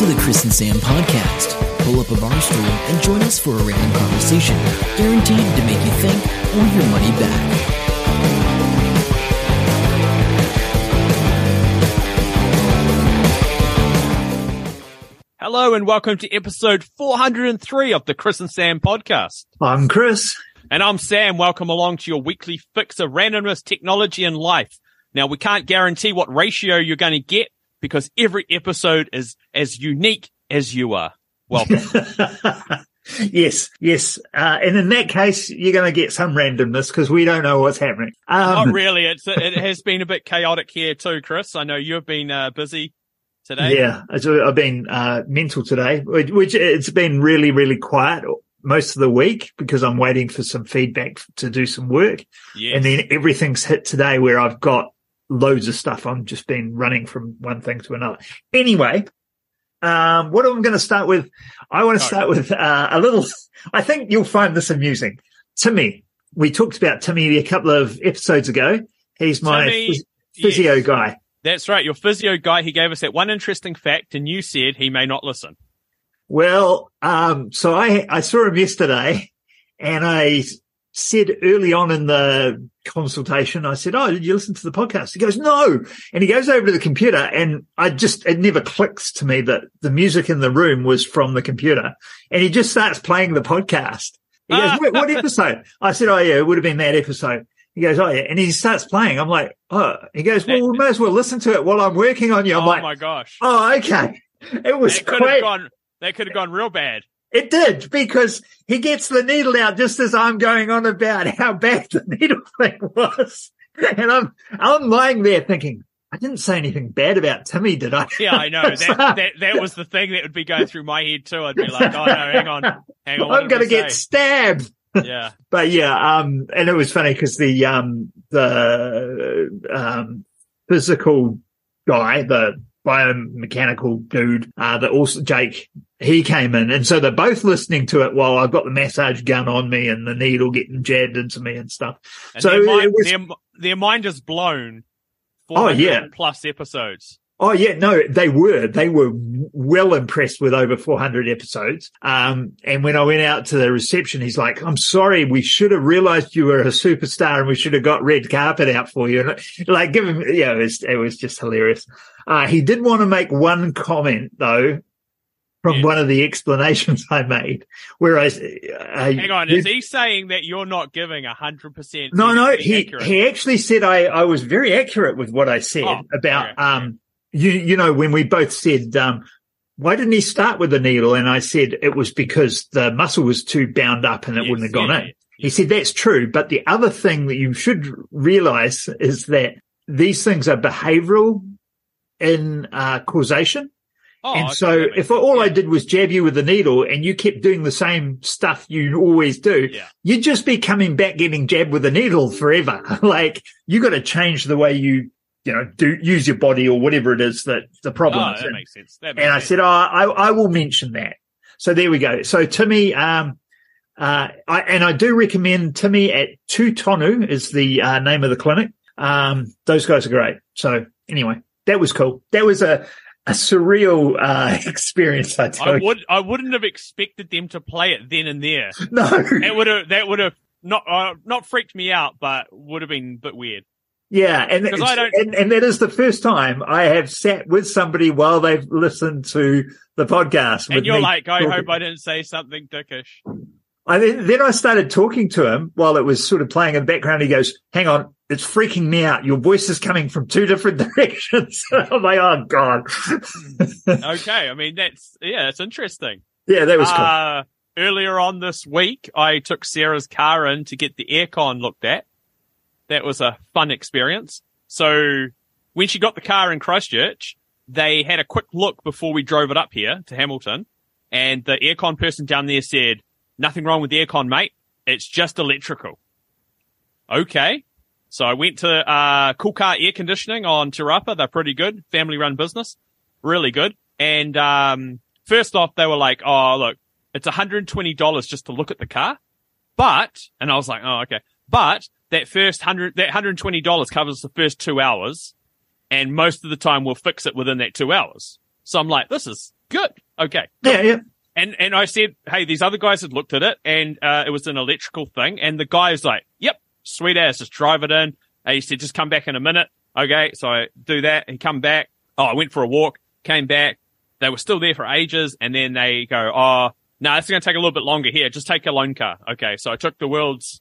to the Chris and Sam podcast. Pull up a bar stool and join us for a random conversation, guaranteed to make you think or your money back. Hello and welcome to episode 403 of the Chris and Sam podcast. I'm Chris. And I'm Sam. Welcome along to your weekly fix of randomness, technology and life. Now we can't guarantee what ratio you're going to get because every episode is as unique as you are. Welcome. yes, yes. Uh, and in that case, you're going to get some randomness because we don't know what's happening. Not Um, really. It's, it has been a bit chaotic here too, Chris. I know you've been uh, busy today. yeah, I've been uh, mental today, which, which it's been really, really quiet most of the week because I'm waiting for some feedback to do some work. Yes. And then everything's hit today where I've got loads of stuff. I'm just been running from one thing to another. Anyway, um, what I'm going to start with, I want to start with uh, a little, I think you'll find this amusing. Timi, we talked about Timi a couple of episodes ago. He's my Timi, phys- physio yes. guy. That's right. Your physio guy, he gave us that one interesting fact and you said he may not listen. Well, um, so I, I saw him yesterday and I said early on in the consultation, I said, Oh, did you listen to the podcast? He goes, no. And he goes over to the computer and I just, it never clicks to me that the music in the room was from the computer and he just starts playing the podcast. He goes. "What- what episode? I said, Oh yeah, it would have been that episode. He goes, Oh yeah. And he starts playing. I'm like, Oh, he goes, well, we may as well listen to it while I'm working on you. I'm oh like, my gosh. Oh, okay. It was that could quite, have gone, that could have gone real bad. It did because he gets the needle out just as I'm going on about how bad the needle thing was. And I'm, I'm lying there thinking, I didn't say anything bad about Timi, did I? Yeah, I know. That, that that was the thing that would be going through my head too. I'd be like, oh no, hang on, hang on. what I'm going to get say? stabbed. Yeah. But yeah, um, and it was funny because the, um, the, um, physical guy, the biomechanical dude, uh, that also Jake, he came in. And so they're both listening to it while I've got the massage gun on me and the needle getting jabbed into me and stuff. And So their, mind, was- their, their mind is blown. Oh, yeah. Plus episodes. Oh yeah, no, they were. They were well impressed with over 400 episodes. Um, and when I went out to the reception, he's like, I'm sorry, we should have realized you were a superstar and we should have got red carpet out for you. And like, give him, yeah, it was, it was just hilarious. Uh, he did want to make one comment though from Yeah. one of the explanations I made Whereas, uh, Hang on, is he saying that you're not giving a hundred percent? No, no, he, accurate? he actually said I, I was very accurate with what I said Oh, about, okay, um, you, you know, when we both said, um, why didn't he start with the needle? And I said it was because the muscle was too bound up and it Yes, wouldn't have gone yeah, in. yeah. He said that's true. But the other thing that you should realize is that these things are behavioral in, uh, causation. Oh, and okay, so if all I did was jab you with the needle and you kept doing the same stuff you always do, Yeah. you'd just be coming back getting jabbed with a needle forever. like you got to change the way you, you know, do use your body or whatever it is that the problem Oh, is. that And, makes sense. That makes and I sense. said, oh, I, I will mention that. So there we go. So Timi, um, uh, I, and I do recommend Timi at Two Tonu is the uh, name of the clinic. Um, those guys are great. So anyway, that was cool. That was a, a surreal, uh, experience. I tell I you. would, I wouldn't have expected them to play it then and there. No. That would have, that would have not, uh, not freaked me out, but would have been a bit weird. Yeah, and, 'Cause I don't- and and that is the first time I have sat with somebody while they've listened to the podcast. And you're like, I talking. hope I didn't say something dickish. I then, I started talking to him while it was sort of playing in the background. He goes, "Hang on, it's freaking me out. Your voice is coming from two different directions." I'm like, "Oh god." Okay. I mean, that's, yeah, that's interesting. yeah, that was cool. Uh, earlier on this week, I took Sarah's car in to get the aircon looked at. That was a fun experience. So when she got the car in Christchurch, they had a quick look before we drove it up here to Hamilton. And the aircon person down there said, nothing wrong with the aircon, mate. It's just electrical. Okay. So I went to, uh, Cool Car Air Conditioning on Te Rapa. They're pretty good. Family run business. Really good. And, um, first off, they were like, oh, look, it's $120 just to look at the car. But, and I was like, oh, okay. But that first hundred, that $120 covers the first two hours. And most of the time we'll fix it within that two hours. So I'm like, this is, good. Okay. Yeah, yeah. And and I said, hey, these other guys had looked at it, and uh, it was an electrical thing. And the guy was like, yep, sweet ass, just drive it in. And he said, just come back in a minute. Okay, so I do that. He come back. Oh, I went for a walk, came back. They were still there for ages, and then they go, oh, no, it's going to take a little bit longer here. Just take a loan car. Okay, so I took the world's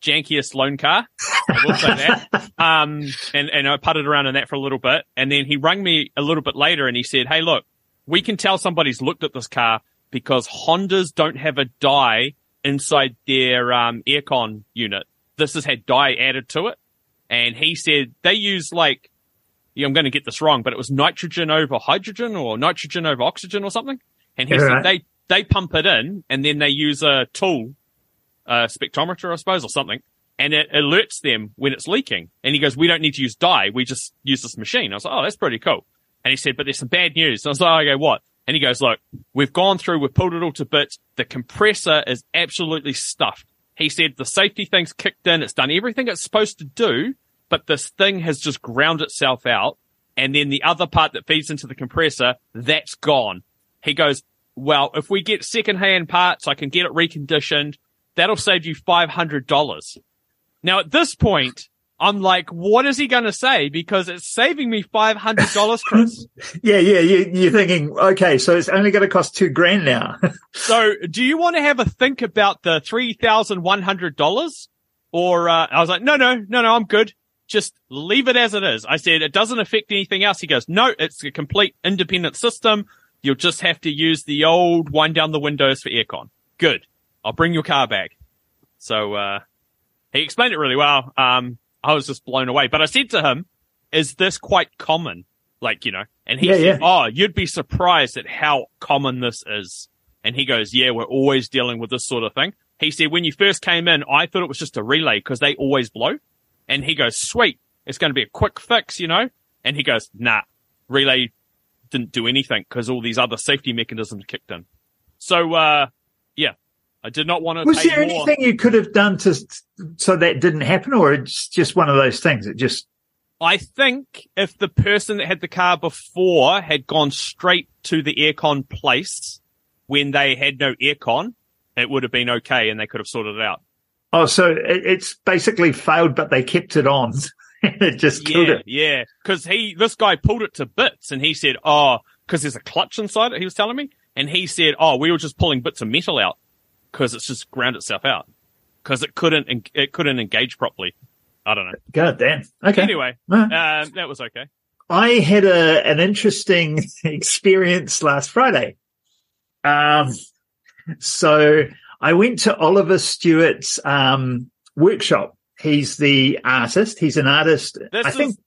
jankiest loan car. I will say that. Um, and, and I putted around in that for a little bit. And then he rang me a little bit later and he said, Hey, look, we can tell somebody's looked at this car because Hondas don't have a dye inside their, um, aircon unit. This has had dye added to it. And he said they use like, yeah, I'm going to get this wrong, but it was nitrogen over hydrogen or nitrogen over oxygen or something. And he Yeah, said right. they, they pump it in and then they use a tool a spectrometer, I suppose, or something, and it alerts them when it's leaking. And he goes, "We don't need to use dye. We just use this machine." I was like, "Oh, that's pretty cool." And he said, "But there's some bad news." And I was like, "Okay, what?" And he goes, "Look, we've gone through, we've pulled it all to bits. The compressor is absolutely stuffed." He said the safety thing's kicked in. It's done everything it's supposed to do, but this thing has just ground itself out. And then the other part that feeds into the compressor, that's gone. He goes, well, if we get secondhand parts, I can get it reconditioned. That'll save you $500. Now at this point, I'm like, what is he going to say? Because it's saving me $500, Chris. Yeah, yeah. You, you're thinking, okay, so it's only going to cost two grand now. so do you want to have a think about the $3,100? Or, uh, I was like, no, no, no, no, I'm good. Just leave it as it is. I said, it doesn't affect anything else. He goes, no, it's a complete independent system. You'll just have to use the old wind down the windows for aircon. Good. I'll bring your car back. So, uh, he explained it really well. Um, I was just blown away, but I said to him, is this quite common? Like, you know, and he Yeah, said, yeah. oh, you'd be surprised at how common this is. And he goes, yeah, we're always dealing with this sort of thing. He said, when you first came in, I thought it was just a relay because they always blow. And he goes, sweet. It's going to be a quick fix, you know? And he goes, nah, relay didn't do anything because all these other safety mechanisms kicked in. So, uh, I did not want to Was there more. anything you could have done to so that didn't happen, or it's just one of those things? It just I think if the person that had the car before had gone straight to the aircon place when they had no aircon, it would have been okay and they could have sorted it out. oh, so it's basically failed, but they kept it on. it just killed Yeah, it. yeah. Cause he, this guy pulled it to bits and he said, oh, cause there's a clutch inside it, he was telling me. And he said, oh, we were just pulling bits of metal out cause it's just ground itself out. Cause it couldn't, it couldn't engage properly. I don't know. God damn. Okay. Anyway, um, that was okay. I had a an interesting experience last Friday. Um, so I went to Oliver Stewart's um, workshop. He's the artist. He's an artist. This I think is-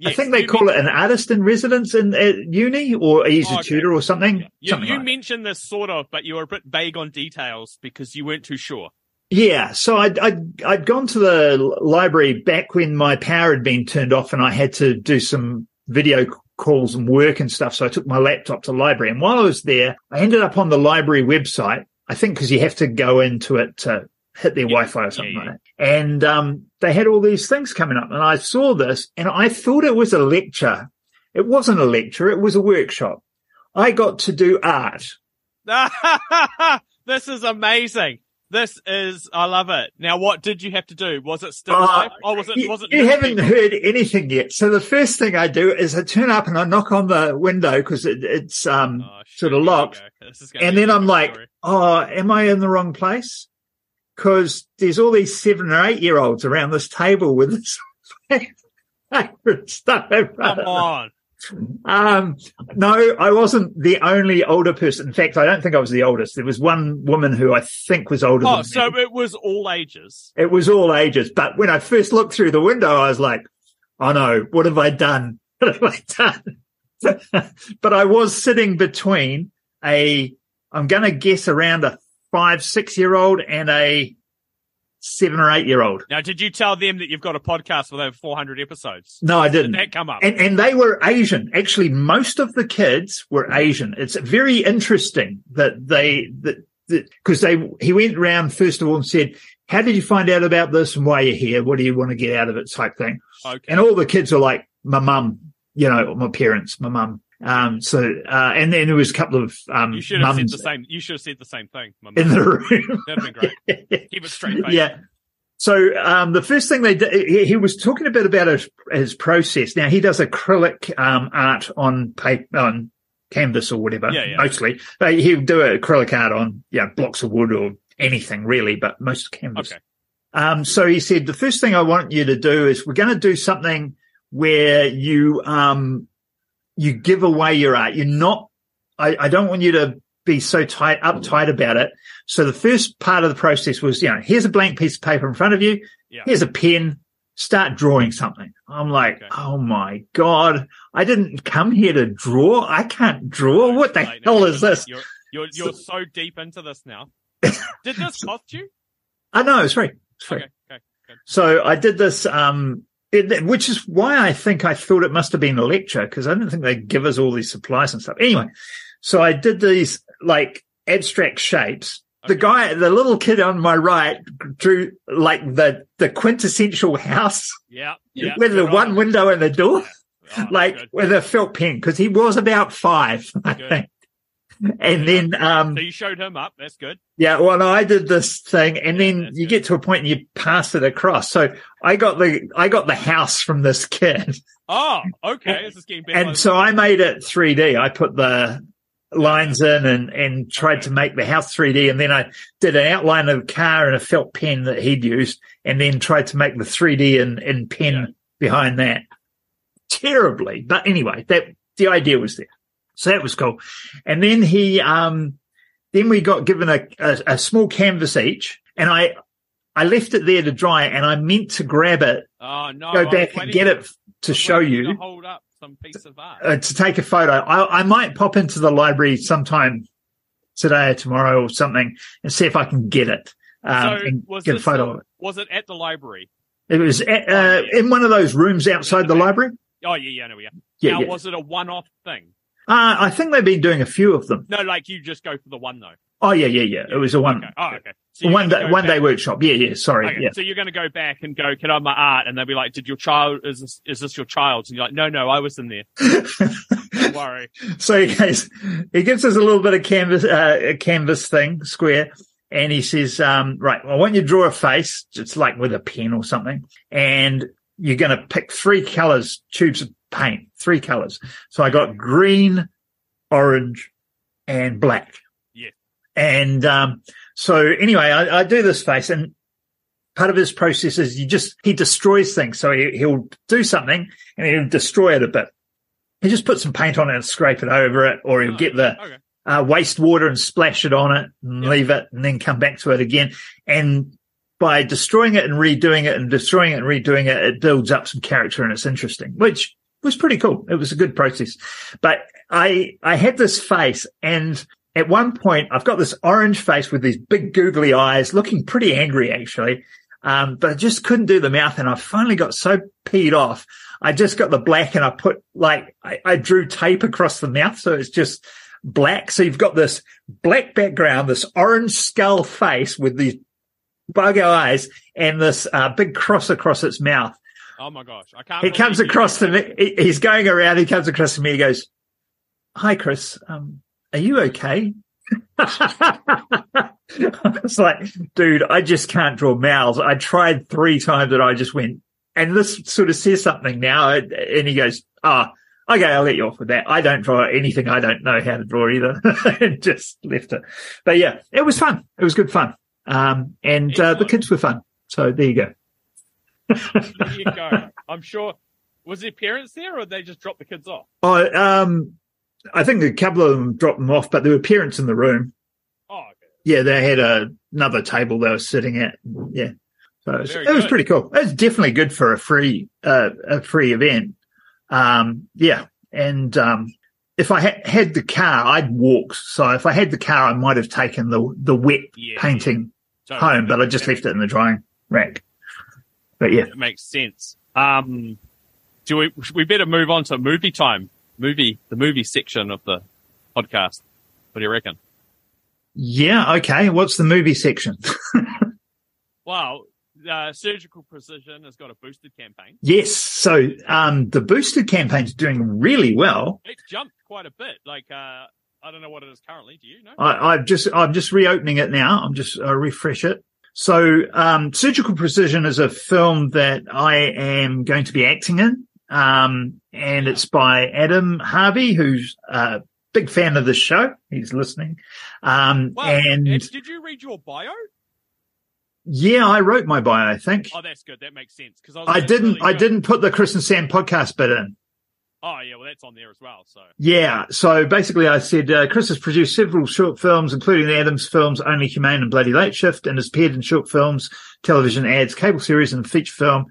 Yes, I think they call it an artist in residence in at uni, or he's Oh, a okay. tutor or something. You, something you like that. mentioned this sort of, but you were a bit vague on details because you weren't too sure. Yeah, so I'd, I'd I'd gone to the library back when my power had been turned off, and I had to do some video calls and work and stuff. So I took my laptop to the library, and while I was there, I ended up on the library website. I think because you have to go into it to hit their Yeah, Wi-Fi or something yeah, like that. And um, they had all these things coming up, and I saw this, and I thought it was a lecture. It wasn't a lecture; it was a workshop. I got to do art. this is amazing. This is, I love it. Now, what did you have to do? Was it still Uh? Oh, was it, you, was it? you haven't people? heard anything yet. So the first thing I do is I turn up and I knock on the window because it, it's um Oh, sort of locked. go. This is gonna and then I'm like, story. oh, am I in the wrong place? Because there's all these seven or eight year olds around this table with this favorite stuff. come on. Um, no, I wasn't the only older person. In fact, I don't think I was the oldest. There was one woman who I think was older Oh, so me. it was all ages. It was all ages. But when I first looked through the window, I was like, oh no, what have I done? What have I done? but I was sitting between a, I'm going to guess around a five, six year old and a seven or eight year old. Now, did you tell them that you've got a podcast with over 400 episodes? No, I Did didn't. that come up? And, and they were Asian. Actually, most of the kids were Asian. It's very interesting that they, that, because they, he went around first of all and said, how did you find out about this and why you're here? What do you want to get out of it type thing? okay. And all the kids are like, my mum, you know, my parents, my mum. Um, so, uh, and then there was a couple of, um, You should have said the same. You should have said the same thing. in the room. That'd been great. Keep it straight face. yeah. So, um, the first thing they did, he, he was talking a bit about his, his process. Now he does acrylic, um, art on paper, on canvas or whatever, Yeah, yeah. mostly. But he'll do acrylic art on, yeah, blocks of wood or anything really, but most canvas. Okay. Um, so he said, the first thing I want you to do is we're going to do something where you, um, you give away your art. You're not, I, I don't want you to be so tight, uptight about it. So the first part of the process was, you know, here's a blank piece of paper in front of you. Yeah. Here's a pen. Start drawing something. I'm like, Okay. oh my God. I didn't come here to draw. I can't draw. What the no, hell you're- is this? You're you're, you're so deep into this now. Did this cost you? I know it's free. It's free. Okay. Okay. So I did this, um, it, which is why I think I thought it must have been a lecture because I didn't think they'd give us all these supplies and stuff. Anyway, so I did these like abstract shapes. The guy, the little kid on my right drew like the, the quintessential house Yeah. Yeah. with the right. one window and the door, Oh, like good. with a felt pen because he was about five, I Good. think. And then, um, So you showed him up. That's good. yeah, well, I did this thing and then that's you good. get to a point and you pass it across. So I got the, I got the house from this kid Oh, okay. This is getting better. and so I made it 3D. I put the lines in and, and tried Okay. to make the house 3D. And then I did an outline of the car and a felt pen that he'd used and then tried to make the 3D in, in pen Yeah. behind that terribly. But anyway, that the idea was there. So that was cool. And then he, um, then we got given a, a, a small canvas each and I, I left it there to dry and I meant to grab it, Oh no! go back and get it to show you to hold up some piece of art. uh, to take a photo. I, I might pop into the library sometime today or tomorrow or something and see if I can get it um, so and was get a photo uh, of it. Was it at the library? It was at, uh, Oh, yeah. in one of those rooms outside the library. Oh yeah, yeah, no, yeah. Yeah, now, yeah. was it a one-off thing? Uh, I think they've been doing a few of them. No, like you just go for the one though. Oh yeah, yeah, yeah. It was a one, Okay. Oh, okay. So one day, one day workshop. Yeah, yeah. Sorry. Okay, Yeah. so you're going to go back and go, can I have my art? And they'll be like, did your child, is this, is this your child?" And you're like, no, no, I was in there. Don't worry. so he goes, he gives us a little bit of canvas, uh, a canvas thing, square, and he says, um, right, well, I want you to draw a face, it's like with a pen or something, and you're going to pick three colors, tubes of paint, three colors. So I got green, orange, and black. Yeah. And, um, so anyway, I, I do this face and part of his process is you just, he destroys things. So he, he'll do something and he'll destroy it a bit. He just put some paint on it and scrape it over it, or he'll Oh, get the Okay. uh, wastewater and splash it on it and leave it and then come back to it again. And by destroying it and redoing it and destroying it and redoing it, it builds up some character and it's interesting, which was pretty cool. It was a good process. But I, I had this face and at one point I've got this orange face with these big googly eyes looking pretty angry actually. Um, but I just couldn't do the mouth and I finally got so peed off. I just got the black and I put like, I, I drew tape across the mouth. So it's just black. So you've got this black background, this orange skull face with these bug eyes and this uh, big cross across its mouth. Oh my gosh. I can't. He comes across to me. he- He's going around. He comes across to me. He goes, "Hi, Chris. Um, are you okay?" I was like, "Dude, I just can't draw mouths. I tried three times and I just went." And this sort of says something now. And he goes, "Ah, okay, I'll let you off with that. I don't draw anything. I don't know how to draw either." and just left it. But yeah, it was fun. It was good fun. Um, and uh, the kids were fun. So there you go. There you go. I'm sure. Was their parents there or they just dropped the kids off? Oh, um, I think a couple of them dropped them off, but there were parents in the room. Oh, okay. Yeah, they had a, another table they were sitting at. Yeah. So it was, it was pretty cool. It was definitely good for a free, uh, a free event. Um, yeah. And, um, if I ha- had the car, I'd walk. So if I had the car, I might have taken the, the wet Yeah. painting Totally. home, but I just left it in the drying rack. But yeah. It makes sense. Um, do we, we better move on to movie time, movie, the movie section of the podcast. What do you reckon? Yeah. Okay. What's the movie section? Well, uh, Surgical Precision has got a boosted campaign. Yes. So um, the boosted campaign's doing really well. It's jumped quite a bit. Like uh, I don't know what it is currently. Do you know? I, I've just I'm just reopening it now. I'm just uh, refresh it. So um, Surgical Precision is a film that I am going to be acting in, um, and it's by Adam Harvey, who's a big fan of the show. He's listening, um, Wow. and did you read your bio? Yeah, I wrote my bio. I think Oh, that's good. That makes sense because I, I didn't. really I didn't put the Chris and Sam podcast bit in. Oh yeah, well that's on there as well. So Yeah. So basically, I said uh, Chris has produced several short films, including the Adams films Only Humane and Bloody Late Shift, and has appeared in short films, television ads, cable series, and feature film.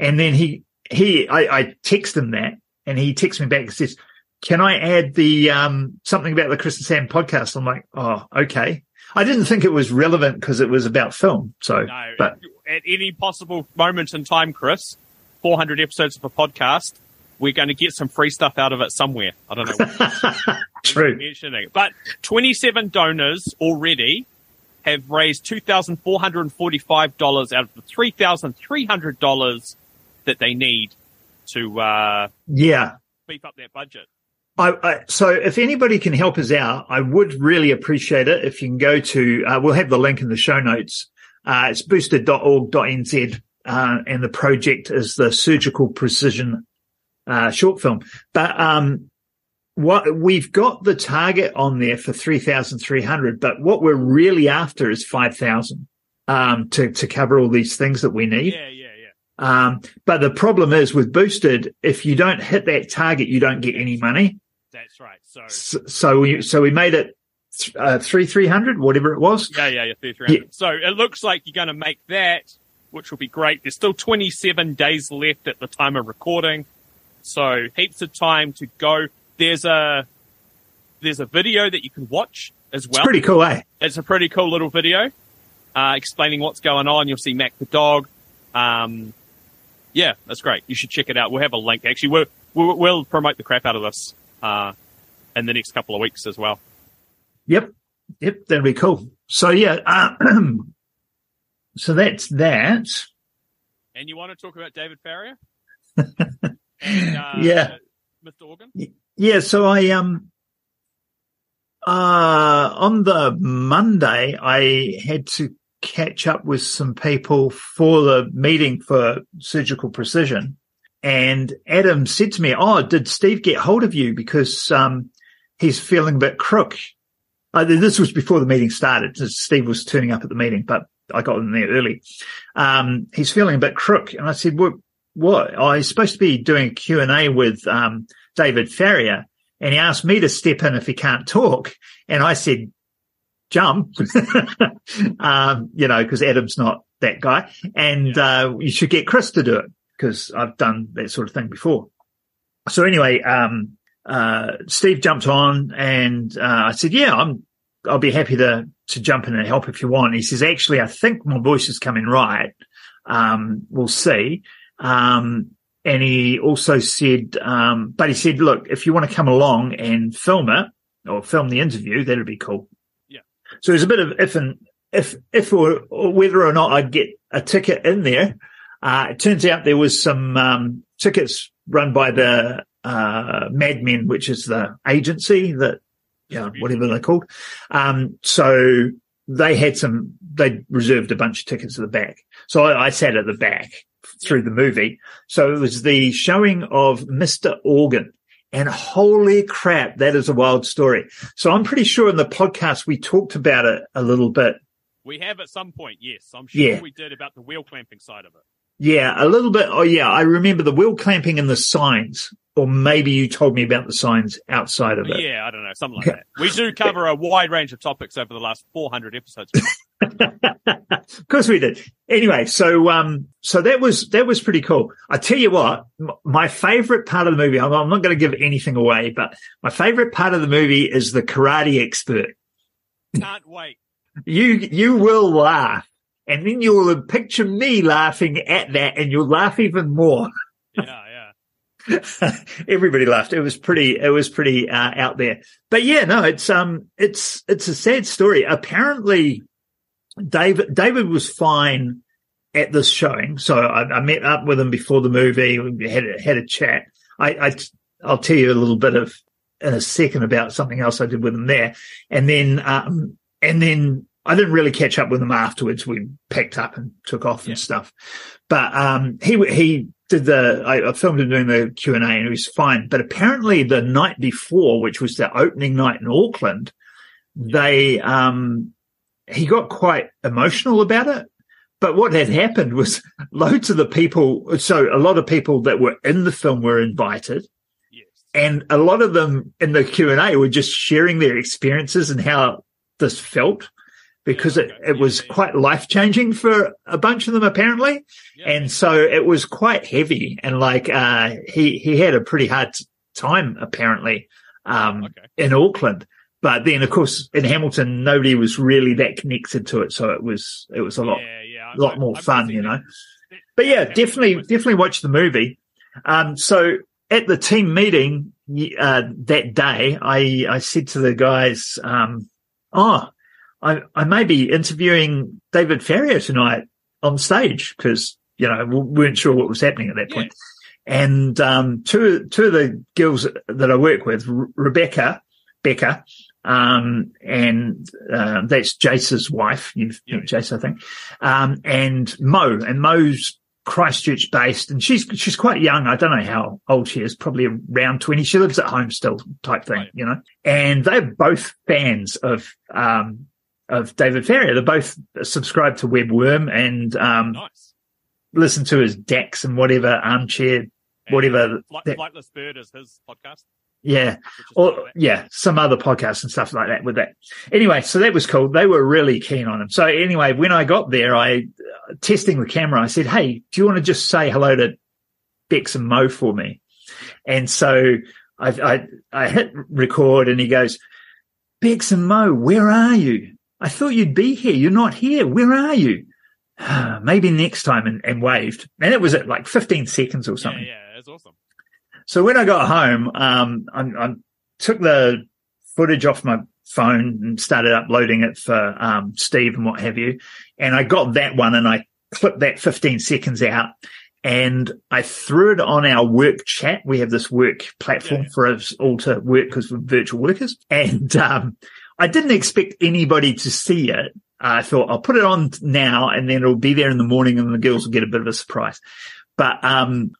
And then he he I, I text him that, and he texts me back and says, "Can I add the um something about the Chris and Sam podcast?" I'm like, "Oh, okay." I didn't think it was relevant because it was about film. So, no, but at any possible moment in time, Chris, 400 episodes of a podcast, we're going to get some free stuff out of it somewhere. I don't know. True. mentioning, but 27 donors already have raised $2,445 out of the $3,300 that they need to uh, Yeah. beef up their budget. I, I, so if anybody can help us out, I would really appreciate it if you can go to, uh, we'll have the link in the show notes. Uh, it's boosted.org.nz, uh, and the project is the surgical precision, uh, short film. But, um, what we've got the target on there for 3,300, but what we're really after is 5,000, um, to, to cover all these things that we need. Yeah, yeah, yeah. Um, but the problem is with boosted, if you don't hit that target, you don't get any money. That's right. So, So, so we so we made it uh, three three hundred, whatever it was. yeah, yeah, yeah, 3,300. So it looks like you're going to make that, which will be great. There's still 27 days left at the time of recording. So heaps of time to go. There's a, there's a video that you can watch as It's well. pretty cool, eh? It's a pretty cool little video, uh, explaining what's going on. You'll see Mac the dog. Um, yeah, that's great. You should check it out. We'll have a link. Actually, we'll, we'll, we'll promote the crap out of this, uh, in the next couple of weeks as well. Yep, yep, that'd be cool. So yeah, uh, so that's that. And you want to talk about David Farrier? and, uh, Yeah. Mr. Organ? Yeah, so I um uh on the Monday I had to catch up with some people for the meeting for surgical precision. And Adam said to me, Oh, did Steve get hold of you? Because um he's feeling a bit crook. Uh, this was before the meeting started. Steve was turning up at the meeting, but I got in there early. Um, he's feeling a bit crook. And I said, what, what? He's supposed to be doing a Q and A with, um, David Farrier. And he asked me to step in if he can't talk. And I said, jump, um, you know, cause Adam's not that guy. And, uh, you should get Chris to do it because I've done that sort of thing before. So anyway, um, uh, Steve jumped on and, uh, I said, yeah, I'm, I'll be happy to, to jump in and help if you want. He says, actually, I think my voice is coming right. Um, we'll see. Um, and he also said, um, but he said, look, if you want to come along and film it or film the interview, that'd be cool. Yeah. So there's a bit of if and if, if or, or whether or not I'd get a ticket in there. Uh, it turns out there was some, um, tickets run by the, uh, Mad Men, which is the agency that, you know, whatever they're called. Um, so they had some, they reserved a bunch of tickets at the back. So I, I sat at the back through the movie. So it was the showing of Mr. Organ. And holy crap, that is a wild story. So I'm pretty sure in the podcast we talked about it a little bit. We have at some point, yes. I'm sure Yeah. we did about the wheel clamping side of it. Yeah, a little bit. Oh yeah, I remember the wheel clamping and the signs, or maybe you told me about the signs outside of it. Yeah, I don't know, something like that. We do cover a wide range of topics over the last 400 episodes. of course we did. Anyway, so um, so that was that was pretty cool. I tell you what, m- my favorite part of the movie. I'm, I'm not going to give anything away, but my favorite part of the movie is the karate expert. Can't wait. You you will laugh, and then you'll picture me laughing at that, and you'll laugh even more. Yeah, yeah. Everybody laughed. It was pretty. It was pretty uh, out there. But yeah, no, it's um, it's it's a sad story. Apparently, David David was fine at this showing. So I, I met up with him before the movie. We had a, had a chat. I, I I'll tell you a little bit of in a second about something else I did with him there, and then um, and then I didn't really catch up with him afterwards. We packed up and took off Yeah. and stuff. But um, he he did the I, I filmed him doing the Q and A, and he was fine. But apparently, the night before, which was the opening night in Auckland, they um, he got quite emotional about it. But what had happened was loads of the people, so a lot of people that were in the film were invited and a lot of them in the Q and A were just sharing their experiences and how this felt because it, it was quite life changing for a bunch of them apparently. Yeah. And so it was quite heavy and like, uh, he, he had a pretty hard time apparently, um, okay. in Auckland. But then of course in Hamilton, nobody was really that connected to it. So it was, it was a lot, yeah, yeah. lot I- more I've fun, you know. But yeah, definitely, definitely watch the movie. Um, so at the team meeting uh, that day, I I said to the guys, um, "Oh, I I may be interviewing David Farrier tonight on stage because you know we weren't sure what was happening at that Yeah. point." And um, two two of the girls that I work with, Re- Rebecca Becker, um, and uh, that's Jace's wife. You've Yeah. met Jace, I think, um, and Mo, and Mo's Christchurch based, and she's she's quite young. I don't know how old she is, probably around twenty. She lives at home still, type thing, Right. you know. And they're both fans of um, of David Farrier. They're both subscribed to Webworm and um, Nice. listen to his Dax and whatever armchair, whatever. And Flight, that- Flightless Bird is his podcast. yeah, or yeah, some other podcasts and stuff like that with that. Anyway, so that was cool. They were really keen on him. So anyway, when I got there, I uh, testing the camera. I said, "Hey, do you want to just say hello to Bex and Mo for me?" And so I, I I hit record, and he goes, "Bex and Mo, where are you? I thought you'd be here. You're not here. Where are you?" Maybe next time, and, and waved. And it was at like 15 seconds or something. Yeah, yeah, it's awesome. So when I got home, um, I, I took the footage off my phone and started uploading it for um, Steve and what have you. And I got that one and I clipped that 15 seconds out and I threw it on our work chat. We have this work platform Yeah. for us all to work because we're virtual workers. And um, I didn't expect anybody to see it. I thought I'll put it on now and then it'll be there in the morning and the girls will get a bit of a surprise. But um,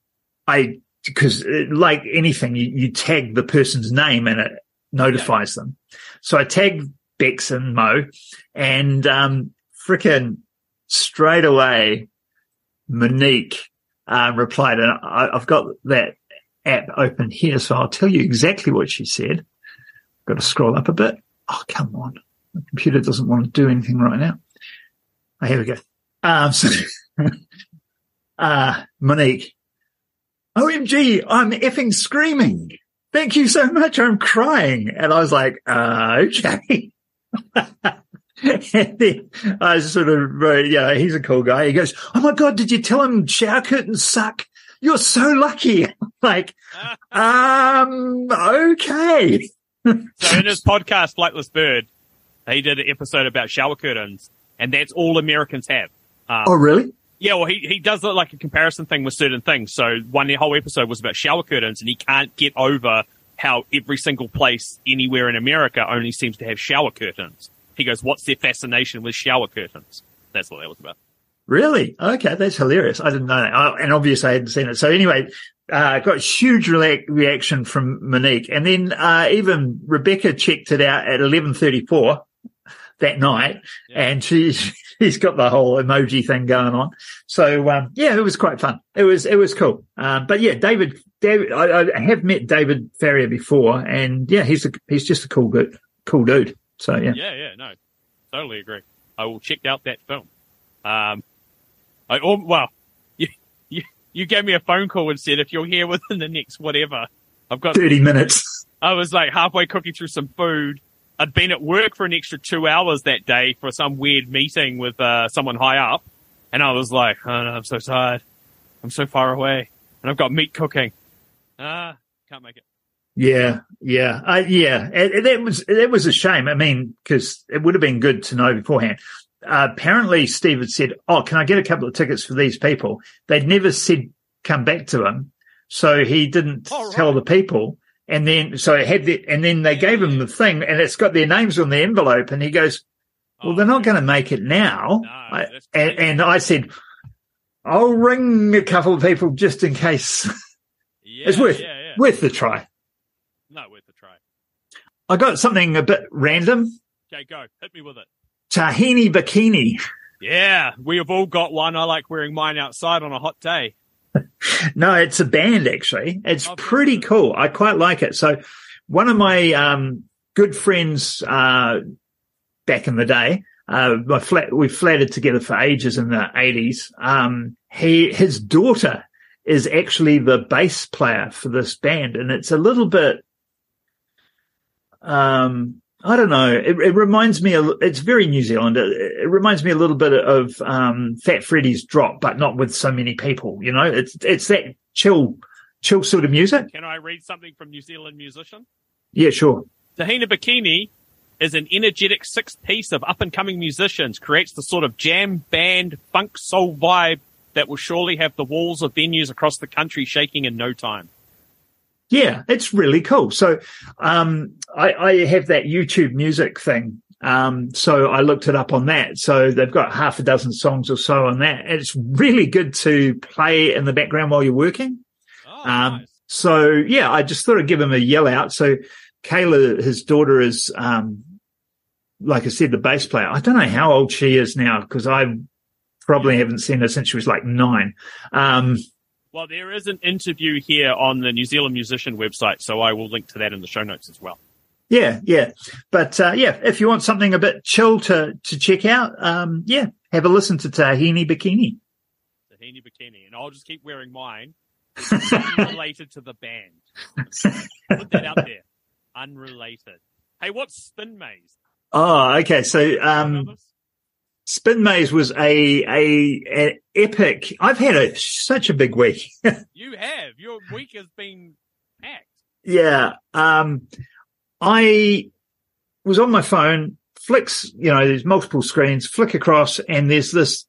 I because uh, like anything, you, you tag the person's name and it notifies them. So I tagged Bex and Mo and, um, frickin' straight away, Monique, uh, replied and I, I've got that app open here. So I'll tell you exactly what she said. Got to scroll up a bit. Oh, come on. The computer doesn't want to do anything right now. Oh, here we go. Um, so, uh, Monique, OMG, I'm effing screaming. Thank you so much. I'm crying. And I was like, uh, okay. and then I sort of, uh, yeah, he's a cool guy. He goes, Oh my God, did you tell him shower curtains suck? You're so lucky. Like, um, okay. So in his podcast, Flightless Bird, he did an episode about shower curtains, and that's all Americans have. Um, Oh, really? Yeah, well, he, he does like a comparison thing with certain things. So one whole episode was about shower curtains, and he can't get over how every single place anywhere in America only seems to have shower curtains. He goes, "What's their fascination with shower curtains?" That's what that was about. Really? Okay, that's hilarious. I didn't know that. Oh, and obviously I hadn't seen it. So anyway, uh, got huge rela- reaction from Monique. And then, uh, even Rebecca checked it out at 1134 that night Yeah. and she's, she's got the whole emoji thing going on. So, um, yeah, it was quite fun. It was, it was cool. Um, but yeah, David, David, I, I have met David Farrier before and yeah, he's a, he's just a cool good, cool dude. So yeah. Yeah, yeah, no, totally agree. I will check out that film. Um, I well, you, gave me a phone call and said if you're here within the next whatever, I've got 30 minutes. I was like halfway cooking through some food. I'd been at work for an extra two hours that day for some weird meeting with uh, someone high up, and I was like, oh, no, I'm so tired. I'm so far away, and I've got meat cooking. Ah, can't make it. Yeah, yeah, uh, yeah. It, it- that was that was a shame. I mean, because it would have been good to know beforehand. Uh, apparently Steve had said, "Oh, can I get a couple of tickets for these people?" They'd never said come back to him, so he didn't right. tell the people. And then, so it had the, and then they gave him the thing, and it's got their names on the envelope, and he goes, "Well, Oh, they're not going to make it now." No, I- and, and I said, "I'll ring a couple of people just in case." Yeah, it's worth yeah, yeah. worth the try. No, worth a try. I got something a bit random. Okay, go. Hit me with it. Tahini bikini. Yeah, we have all got one. I like wearing mine outside on a hot day. No, it's a band actually. It's Oh, pretty cool. I quite like it. So one of my um, good friends uh, back in the day, uh, my flat, we flatted together for ages in the eighties. Um, he, his daughter is actually the bass player for this band and it's a little bit, um, I don't know. It, it reminds me, a, it's very New Zealand. It, it reminds me a little bit of, um, Fat Freddy's drop, but not with so many people, you know, it's, it's that chill, chill sort of music. Can I read something from New Zealand musician? Yeah, sure. Tahini Bikini is an energetic six piece of up and coming musicians, creates the sort of jam band funk soul vibe that will surely have the walls of venues across the country shaking in no time. Yeah, it's really cool. So, um, I, I have that YouTube music thing. Um, so I looked it up on that. So they've got half a dozen songs or so on that. And it's really good to play in the background while you're working. Oh, Um, nice. So yeah, I just thought I'd give him a yell out. So Kayla, his daughter is, um, like I said, the bass player. I don't know how old she is now because I probably haven't seen her since she was like nine. Well, there is an interview here on the New Zealand musician website, so I will link to that in the show notes as well. Yeah, yeah. But uh, yeah, if you want something a bit chill to to check out, um, yeah, have a listen to Tahini Bikini. Tahini Bikini, and I'll just keep wearing mine. Unrelated to the band. Put that out there. Unrelated. Hey, what's Spin Maze? Oh, okay. So um? Spin Maze was a a, epic. I've had a such a big week. You have. Your week has been packed. yeah. Um, I was on my phone, flicks. You know, there's multiple screens, flick across, and there's this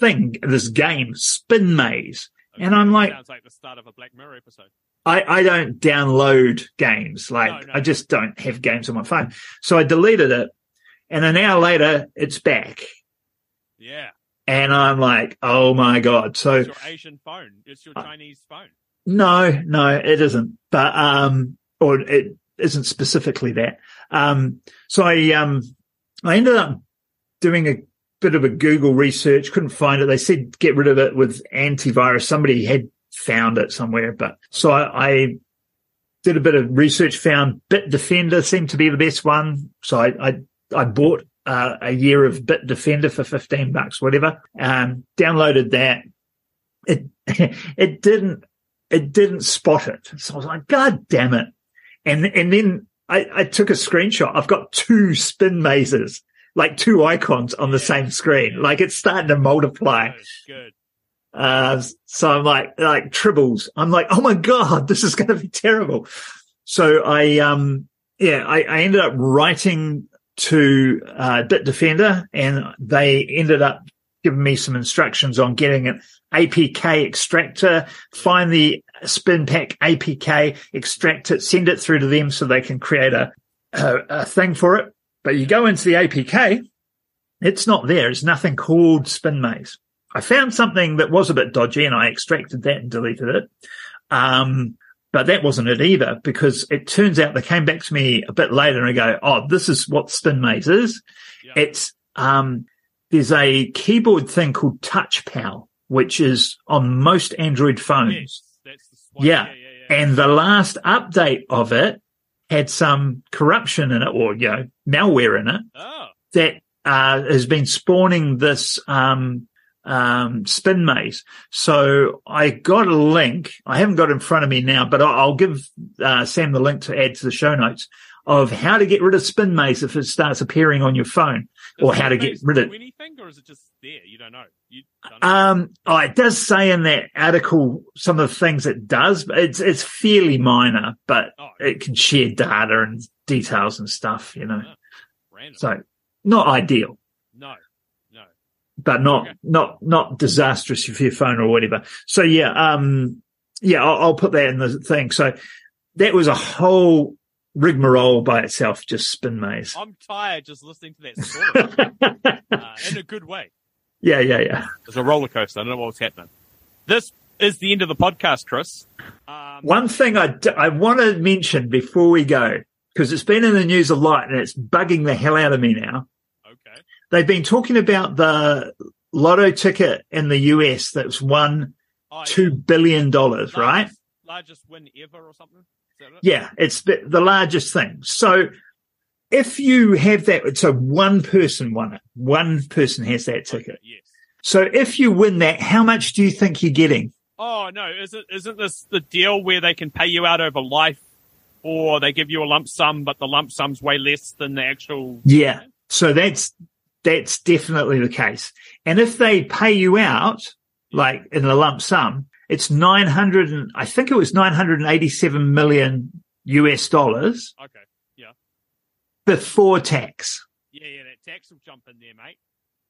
thing, this game, Spin Maze. And I'm like- sounds like the start of a Black Mirror episode. I, I don't download games. Like No, no. I just don't have games on my phone. So I deleted it and an hour later it's back Yeah, and I'm like, Oh my God. So it's your Asian phone. It's your Chinese phone. no, no, it isn't, but, um, or it isn't specifically that. Um, so I, um, I ended up doing a bit of a Google research, couldn't find it. They said get rid of it with antivirus. Somebody had found it somewhere, but so I, I did a bit of research, found Bitdefender seemed to be the best one. So I, I, I bought uh, a year of Bitdefender for 15 bucks, whatever. Um, downloaded that. It, it didn't, it didn't spot it. So I was like, God damn it. And, and then I, I took a screenshot. I've got two spin mazes, like two icons on the Yeah. same screen. Like it's starting to multiply. Good, good. Uh, so I'm like, like tribbles. I'm like, oh my God, this is going to be terrible. So I, um, yeah, I, I ended up writing to, uh, Bitdefender and they ended up giving me some instructions on getting an APK extractor, find the spin pack APK, extract it, send it through to them so they can create a, a, a thing for it. But you go into the APK, it's not there. It's nothing called spin maze. I found something that was a bit dodgy and I extracted that and deleted it. Um, but that wasn't it either because it turns out they came back to me a bit later and I go, Oh, this is what spin maze is. Yeah. It's, um, there's a keyboard thing called TouchPal, which is on most Android phones. yes, that's the. Yeah. yeah, yeah, yeah. And the last update of it had some corruption in it or, you know, malware in it oh, that uh, has been spawning this um, um, spin maze. So I got a link. I haven't got in front of me now, but I'll, give uh, Sam the link to add to the show notes of how to get rid of spin maze if it starts appearing on your phone, or how to get rid of. anything, or is it just there? You don't know. You don't know. Um, oh, it does say in that article some of the things it does, but it's it's fairly minor, but oh, it can share data and details and stuff, you know. random. So not ideal. no, but not Okay. not not disastrous for your phone or whatever. So yeah, um, yeah, I'll, I'll put that in the thing. So that was a whole rigmarole by itself, just spin maze. I'm tired just listening to that story uh, in a good way. yeah, yeah, yeah. It's a roller coaster. I don't know what's happening. This is the end of the podcast, Chris. Um, One thing I, d- I want to mention before we go, because it's been in the news a lot and it's bugging the hell out of me now. They've been talking about the lotto ticket in the US that's won Oh, two billion dollars, right? Largest, largest win ever or something? It? Yeah, it's the the largest thing. So if you have that, so one person won it. One person has that ticket. Okay, yes. So if you win that, how much do you think you're getting? Oh no, isn't isn't this the deal where they can pay you out over life, or they give you a lump sum, but the lump sum's way less than the actual? Yeah. So that's, that's definitely the case. And if they pay you out, like in a lump sum, it's 900 and I think it was 987 million US dollars Okay. Yeah. before tax. Yeah, yeah, that tax will jump in there, mate.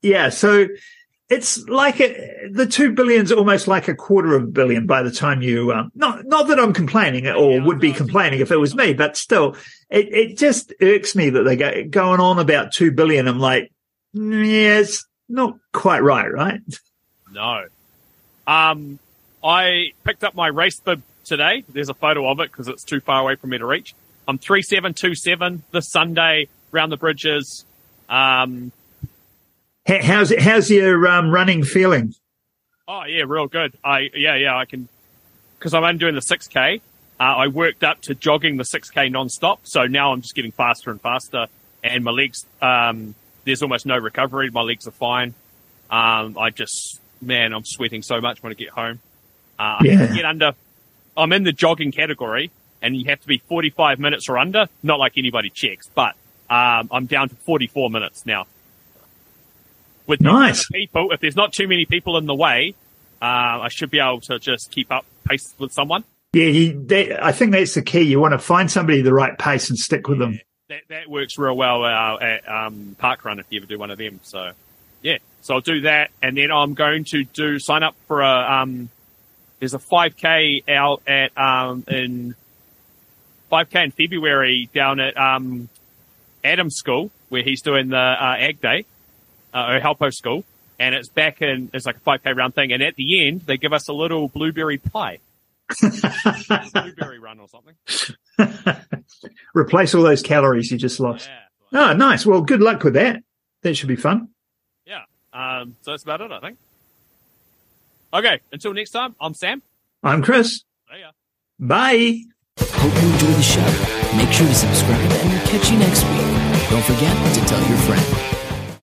Yeah. So it's like a, the two billion's almost like a quarter of a billion by the time you, um, not, not that I'm complaining or Yeah, would be complaining if it was me, but still it, it just irks me that they go going on about two billion. I'm like, "Mm, yeah, it's not quite right, right? No. Um, I picked up my race bib today. There's a photo of it because it's too far away for me to reach. I'm 3727 this Sunday round the bridges. Um, How- How's it, how's your um, running feeling? oh yeah, real good. I, yeah, yeah, I can, cause I'm only doing the 6k. Uh, I worked up to jogging the 6k non-stop. So now I'm just getting faster and faster and my legs, um, there's almost no recovery. My legs are fine. Um, I just, man, I'm sweating so much when I get home. Uh, I Yeah. can get under, I'm in the jogging category and you have to be 45 minutes or under. Not like anybody checks, but, um, I'm down to 44 minutes now. With Nice. people, if there's not too many people in the way, uh, I should be able to just keep up pace with someone. Yeah, you, that, I think that's the key. You want to find somebody the right pace and stick with them. That that works real well uh, at um, Parkrun if you ever do one of them. So yeah, so I'll do that, and then I'm going to do sign up for a um. There's a 5k out at um in 5k in February down at um Adams School where he's doing the uh, Ag Day, uh, or Helpo School, and it's back in it's like a 5k round thing, and at the end they give us a little blueberry pie, blueberry run or something. Replace all those calories you just lost. Yeah. Oh, nice. Well, good luck with that. That should be fun. Yeah. Um, so that's about it, I think. Okay. Until next time, I'm Sam. I'm Chris. See ya. Bye. Hope you enjoy the show. Make sure to subscribe and we'll catch you next week. Don't forget to tell your friend.